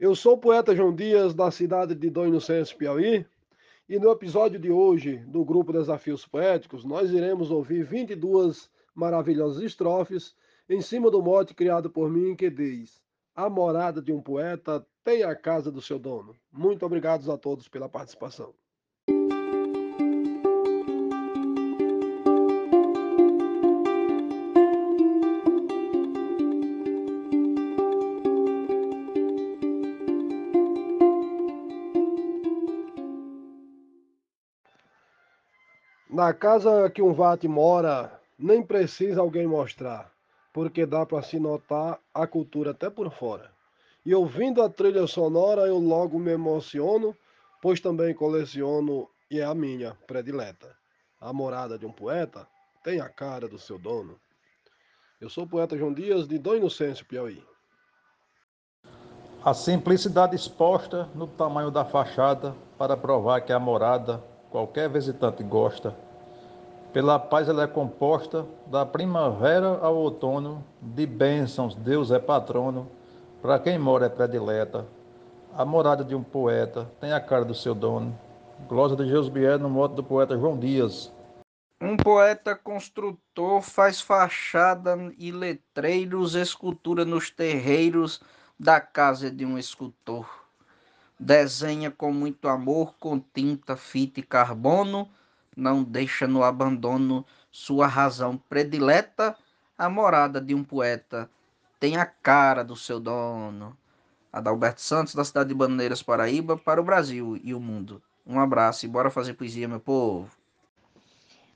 Eu sou o poeta João Dias, da cidade de Dom Inocêncio, Piauí, e no episódio de hoje do grupo Desafios Poéticos, nós iremos ouvir 22 maravilhosas estrofes em cima do mote criado por mim que diz: A morada de um poeta tem a casa do seu dono. Muito obrigado a todos pela participação. Na casa que um vate mora, nem precisa alguém mostrar, porque dá para se notar a cultura até por fora. E ouvindo a trilha sonora, eu logo me emociono, pois também coleciono e é a minha predileta. A morada de um poeta tem a cara do seu dono. Eu sou o poeta João Dias, de Dom Inocêncio, Piauí. A simplicidade exposta no tamanho da fachada para provar que a morada qualquer visitante gosta. Pela paz ela é composta da primavera ao outono, de bênçãos Deus é patrono, para quem mora é predileta. A morada de um poeta tem a cara do seu dono. Glosa de Jesus Bier no modo do poeta João Dias. Um poeta construtor faz fachada e letreiros, escultura nos terreiros da casa de um escultor desenha com muito amor, com tinta, fita e carbono, não deixa no abandono sua razão predileta, a morada de um poeta tem a cara do seu dono. Adalberto Santos, da cidade de Baneiras, Paraíba, para o Brasil e o mundo. Um abraço e bora fazer poesia, meu povo.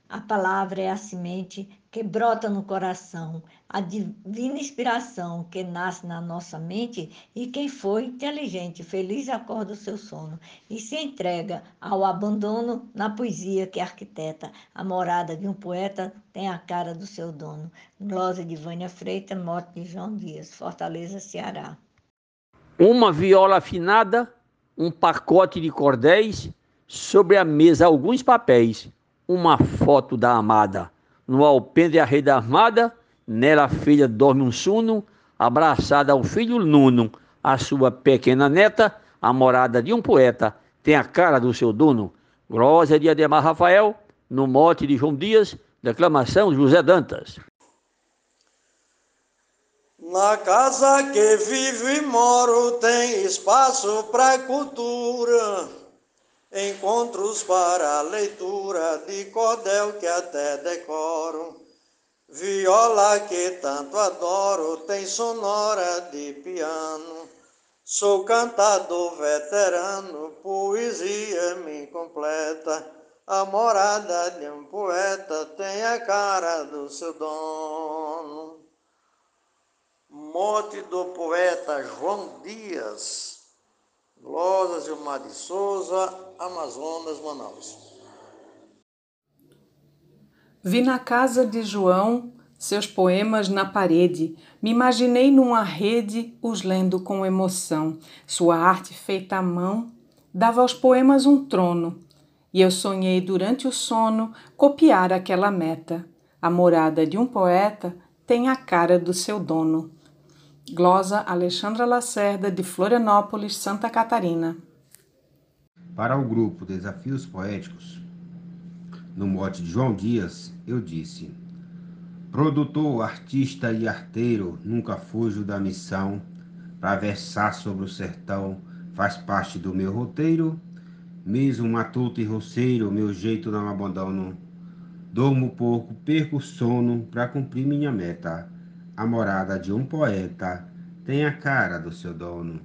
A palavra é a semente que brota no coração, a divina inspiração que nasce na nossa mente e quem foi inteligente, feliz acorda o seu sono e se entrega ao abandono na poesia que arquiteta. A morada de um poeta tem a cara do seu dono. Glosa de Vânia Freitas, morte de João Dias, Fortaleza, Ceará. Uma viola afinada, um pacote de cordéis, sobre a mesa alguns papéis uma foto da amada. No alpendre a rede armada, nela a filha dorme um sono, abraçada ao filho Nuno, a sua pequena neta, a morada de um poeta, tem a cara do seu dono. Glória de Ademar Rafael, no mote de João Dias, declamação José Dantas. Na casa que vivo e moro tem espaço para cultura encontros para leitura de cordel que até decoro. Viola que tanto adoro, tem sonora de piano. Sou cantador veterano, poesia me completa. A morada de um poeta tem a cara do seu dono. Morte do poeta João Dias. Glosas Gilmar de Souza, Amazonas, Manaus. Vi na casa de João seus poemas na parede. Me imaginei numa rede os lendo com emoção. Sua arte feita à mão dava aos poemas um trono. E eu sonhei durante o sono copiar aquela meta. A morada de um poeta tem a cara do seu dono. Glosa Alexandra Lacerda, de Florianópolis, Santa Catarina. Para o grupo Desafios Poéticos, no mote de João Dias, eu disse: Produtor, artista e arteiro, nunca fujo da missão. Para versar sobre o sertão, faz parte do meu roteiro. Mesmo matuto e roceiro, meu jeito não abandono. Dormo pouco, perco sono para cumprir minha meta a morada de um poeta tem a cara do seu dono.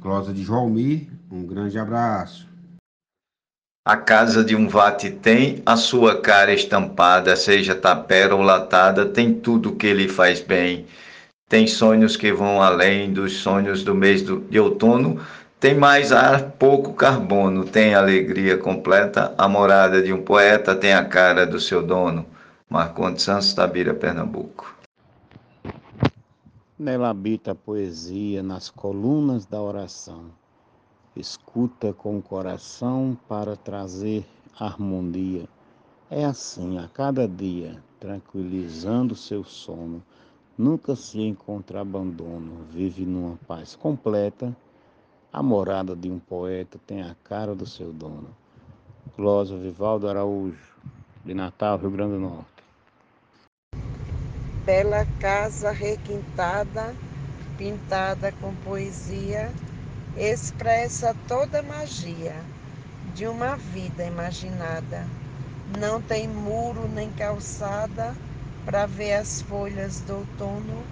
Closa de Joalmir, um grande abraço. A casa de um vate tem a sua cara estampada, seja tapera ou latada, tem tudo que lhe faz bem. Tem sonhos que vão além dos sonhos do mês de outono, tem mais ar, pouco carbono, tem alegria completa. A morada de um poeta tem a cara do seu dono. Marcondes Santos, Tabira, Pernambuco. Nela habita a poesia nas colunas da oração. Escuta com o coração para trazer harmonia. É assim a cada dia, tranquilizando seu sono. Nunca se encontra abandono, vive numa paz completa. A morada de um poeta tem a cara do seu dono. Glósia Vivaldo Araújo, de Natal, Rio Grande do Norte. Bela casa requintada, pintada com poesia, expressa toda a magia de uma vida imaginada. Não tem muro nem calçada para ver as folhas do outono,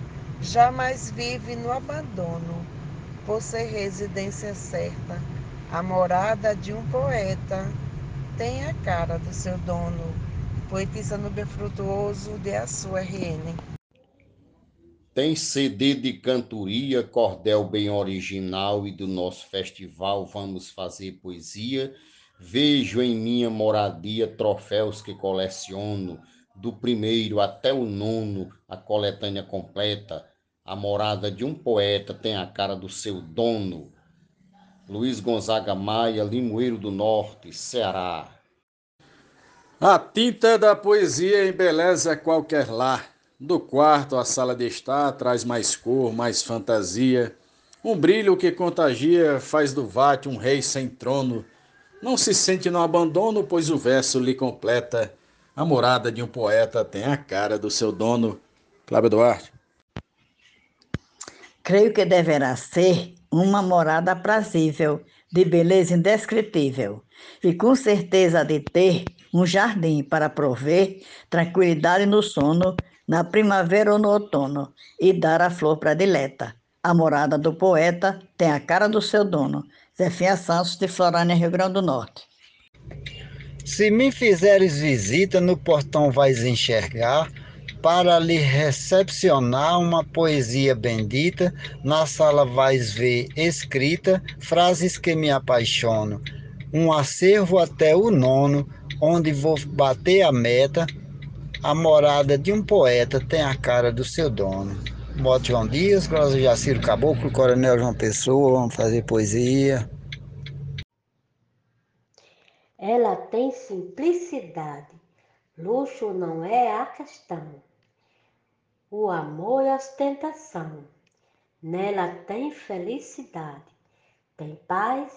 jamais vive no abandono, por ser residência certa, a morada de um poeta tem a cara do seu dono. Poetisa Nubia Frutuoso, de Açu RN. Tem CD de cantoria, cordel bem original e do nosso festival Vamos Fazer Poesia. Vejo em minha moradia troféus que coleciono, do primeiro até o nono, a coletânea completa. A morada de um poeta tem a cara do seu dono. Luiz Gonzaga Maia, Limoeiro do Norte, Ceará. A tinta da poesia embeleza qualquer lar. Do quarto à sala de estar traz mais cor, mais fantasia. Um brilho que contagia faz do vate um rei sem trono. Não se sente no abandono, pois o verso lhe completa. A morada de um poeta tem a cara do seu dono. Cláudio Duarte. Creio que deverá ser uma morada aprazível, de beleza indescritível, e com certeza de ter um jardim para prover tranquilidade no sono, na primavera ou no outono, e dar a flor predileta. A morada do poeta tem a cara do seu dono. Zefinha Santos, de Florânia, Rio Grande do Norte. Se me fizeres visita, no portão vais enxergar, para lhe recepcionar uma poesia bendita, na sala vais ver escrita frases que me apaixonam. Um acervo até o nono, onde vou bater a meta. A morada de um poeta tem a cara do seu dono. Moto João Dias, Cláudio Jaciro Caboclo, Coronel João Pessoa, vamos fazer poesia. Ela tem simplicidade, luxo não é a questão. O amor é ostentação, nela tem felicidade, tem paz,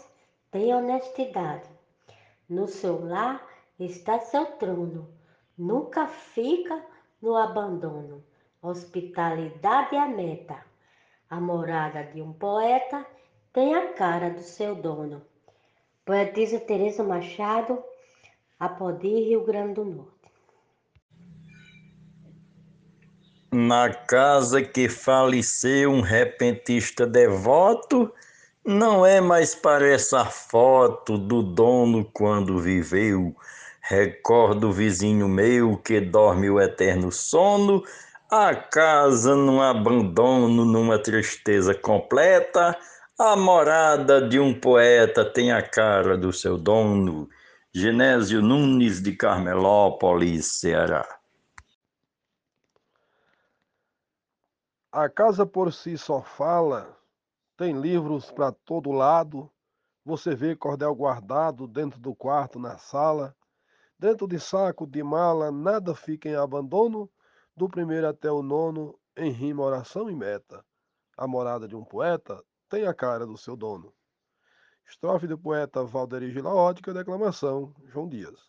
tem honestidade. No seu lar está seu trono, nunca fica no abandono. Hospitalidade é a meta. A morada de um poeta tem a cara do seu dono. Poetisa Teresa Machado, Apodi, Rio Grande do Norte. Na casa que faleceu um repentista devoto, não é mais para essa foto do dono quando viveu. Recordo o vizinho meu que dorme o eterno sono, a casa num abandono, numa tristeza completa. A morada de um poeta tem a cara do seu dono. Genésio Nunes de Carmelópolis, Ceará. A casa por si só fala tem livros para todo lado. Você vê cordel guardado dentro do quarto, na sala. Dentro de saco, de mala, nada fica em abandono. Do primeiro até o nono, em rima, oração e meta. A morada de um poeta tem a cara do seu dono. Estrofe do poeta Valderi Gilaótica, declamação João Dias.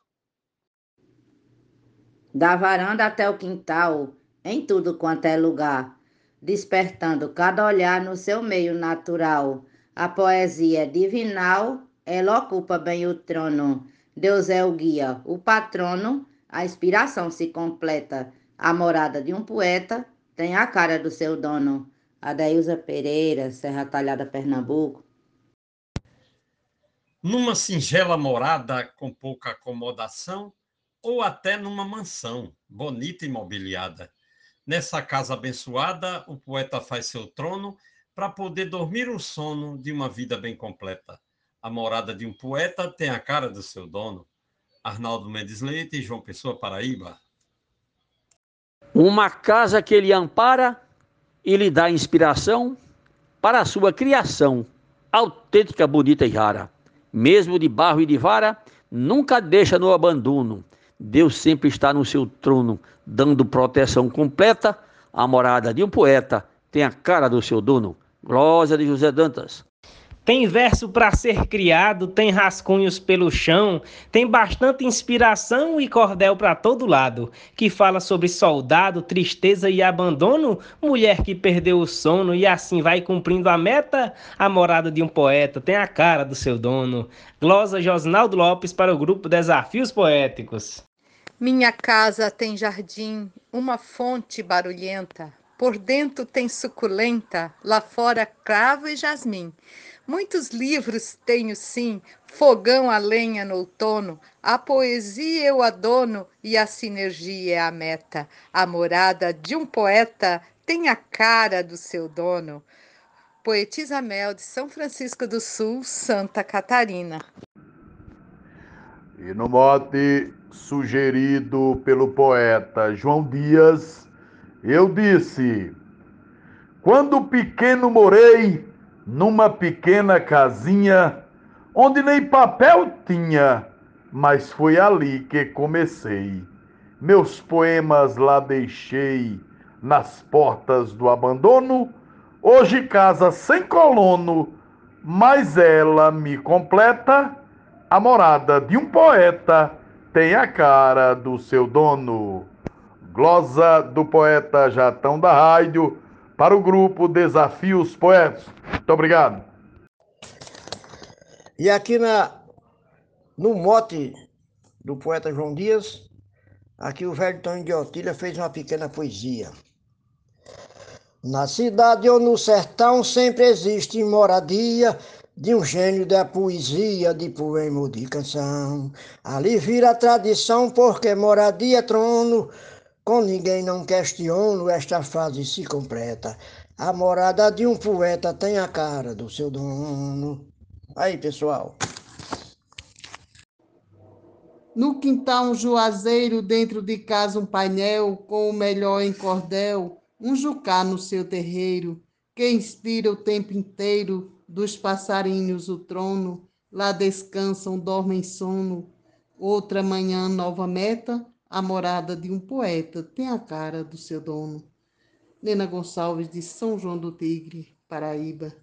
Da varanda até o quintal, em tudo quanto é lugar despertando cada olhar no seu meio natural. A poesia divinal, ela ocupa bem o trono. Deus é o guia, o patrono, a inspiração se completa. A morada de um poeta tem a cara do seu dono. Adailza Pereira, Serra Talhada, Pernambuco. Numa singela morada com pouca acomodação, ou até numa mansão bonita e mobiliada Nessa casa abençoada, o poeta faz seu trono para poder dormir o sono de uma vida bem completa. A morada de um poeta tem a cara do seu dono. Arnaldo Mendes Leite João Pessoa, Paraíba. Uma casa que ele ampara e lhe dá inspiração para a sua criação, autêntica, bonita e rara. Mesmo de barro e de vara, nunca deixa no abandono. Deus sempre está no seu trono, dando proteção completa. A morada de um poeta tem a cara do seu dono. Glória de José Dantas. Tem verso para ser criado, tem rascunhos pelo chão, tem bastante inspiração e cordel para todo lado, que fala sobre soldado, tristeza e abandono, mulher que perdeu o sono e assim vai cumprindo a meta. A morada de um poeta tem a cara do seu dono. Glosa Josnaldo Lopes para o grupo Desafios Poéticos. Minha casa tem jardim, uma fonte barulhenta. Por dentro tem suculenta, lá fora cravo e jasmim. Muitos livros tenho sim, fogão a lenha no outono, a poesia eu adono e a sinergia é a meta. A morada de um poeta tem a cara do seu dono. Poetisa Mel de São Francisco do Sul, Santa Catarina. E no mote sugerido pelo poeta João Dias, eu disse: Quando pequeno morei numa pequena casinha, onde nem papel tinha, mas foi ali que comecei. Meus poemas lá deixei nas portas do abandono, hoje casa sem colono, mas ela me completa a morada de um poeta tem a cara do seu dono. Glosa do poeta Jatão da Rádio para o grupo Desafios Poetas. Muito obrigado. E aqui na, no mote do poeta João Dias, aqui o velho Tony de Otília fez uma pequena poesia. Na cidade ou no sertão sempre existe moradia de um gênio da poesia, de poema ou de canção. Ali vira tradição, porque moradia é trono, com ninguém não questiono, esta fase se completa. A morada de um poeta tem a cara do seu dono. Aí, pessoal. No quintal, um juazeiro, dentro de casa, um painel, com o melhor em cordel, um jucá no seu terreiro, que inspira o tempo inteiro dos passarinhos o trono, lá descansam, dormem sono. Outra manhã, nova meta, a morada de um poeta tem a cara do seu dono. Nena Gonçalves, de São João do Tigre, Paraíba.